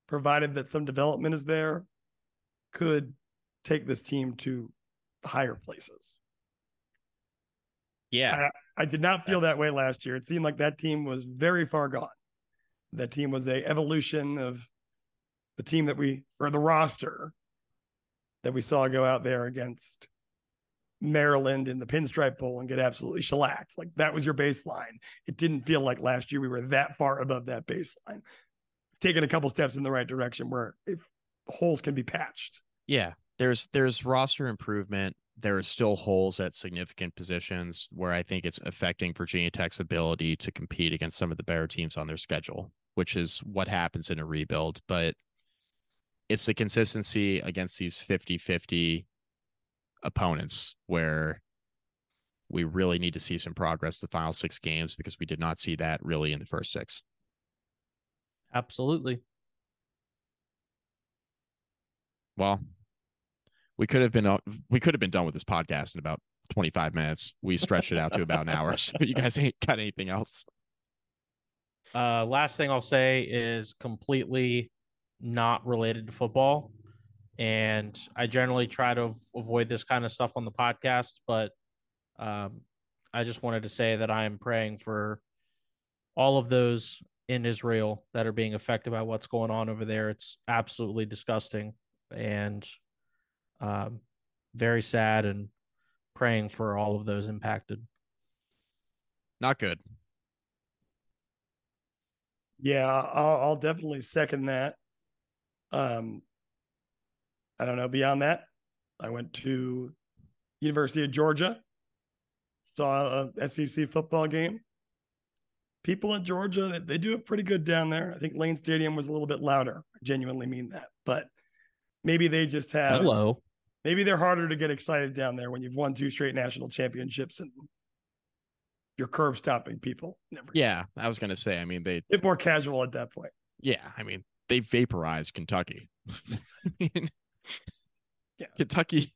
provided that some development is there, could take this team to higher places. Yeah. I, did not feel that way last year. It seemed like that team was very far gone. That team was a evolution of the team that we or the roster that we saw go out there against Maryland in the Pinstripe Bowl and get absolutely shellacked. Like that was your baseline. It didn't feel like last year we were that far above that baseline. Taking a couple steps in the right direction where if holes can be patched. Yeah, there's there's roster improvement. There are still holes at significant positions where I think it's affecting Virginia Tech's ability to compete against some of the better teams on their schedule, which is what happens in a rebuild. But it's the consistency against these 50 50 opponents where we really need to see some progress the final six games because we did not see that really in the first six. Absolutely. Well, we could have been we could have been done with this podcast in about 25 minutes. We stretched it out to about an hour. <laughs> So you guys ain't got anything else. Uh last thing I'll say is completely not related to football. And I generally try to avoid this kind of stuff on the podcast, but um, I just wanted to say that I am praying for all of those in Israel that are being affected by what's going on over there. It's absolutely disgusting and um, very sad, and praying for all of those impacted. Not good. Yeah, I'll, I'll definitely second that. Um, I don't know. Beyond that, I went to University of Georgia, saw a SEC football game. People in Georgia, they do it pretty good down there. I think Lane Stadium was a little bit louder. I genuinely mean that, but maybe they just have. Hello. Maybe they're harder to get excited down there when you've won two straight national championships and you're curb stopping people. Never. Yeah, I was gonna say. I mean, they bit more casual at that point. Yeah, I mean, they vaporized Kentucky. <laughs> yeah. Kentucky,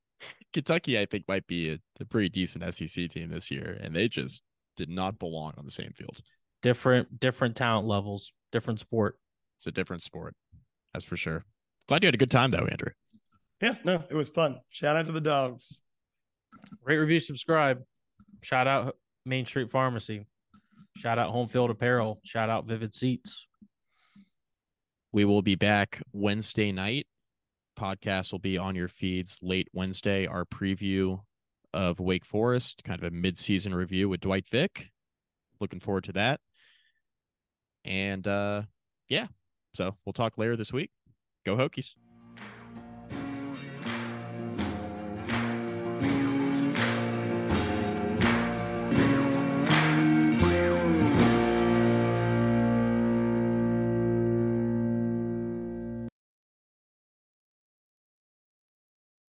Kentucky, I think might be a, a pretty decent SEC team this year, and they just did not belong on the same field. Different, different talent levels, different sport. It's a different sport, that's for sure. Glad you had a good time though, Andrew. Yeah, no, it was fun. Shout out to the dogs. Rate, review, subscribe. Shout out Main Street Pharmacy. Shout out Homefield Apparel. Shout out Vivid Seats. We will be back Wednesday night. Podcast will be on your feeds late Wednesday. Our preview of Wake Forest, kind of a mid-season review with Dwight Vick. Looking forward to that. And uh yeah, so we'll talk later this week. Go Hokies.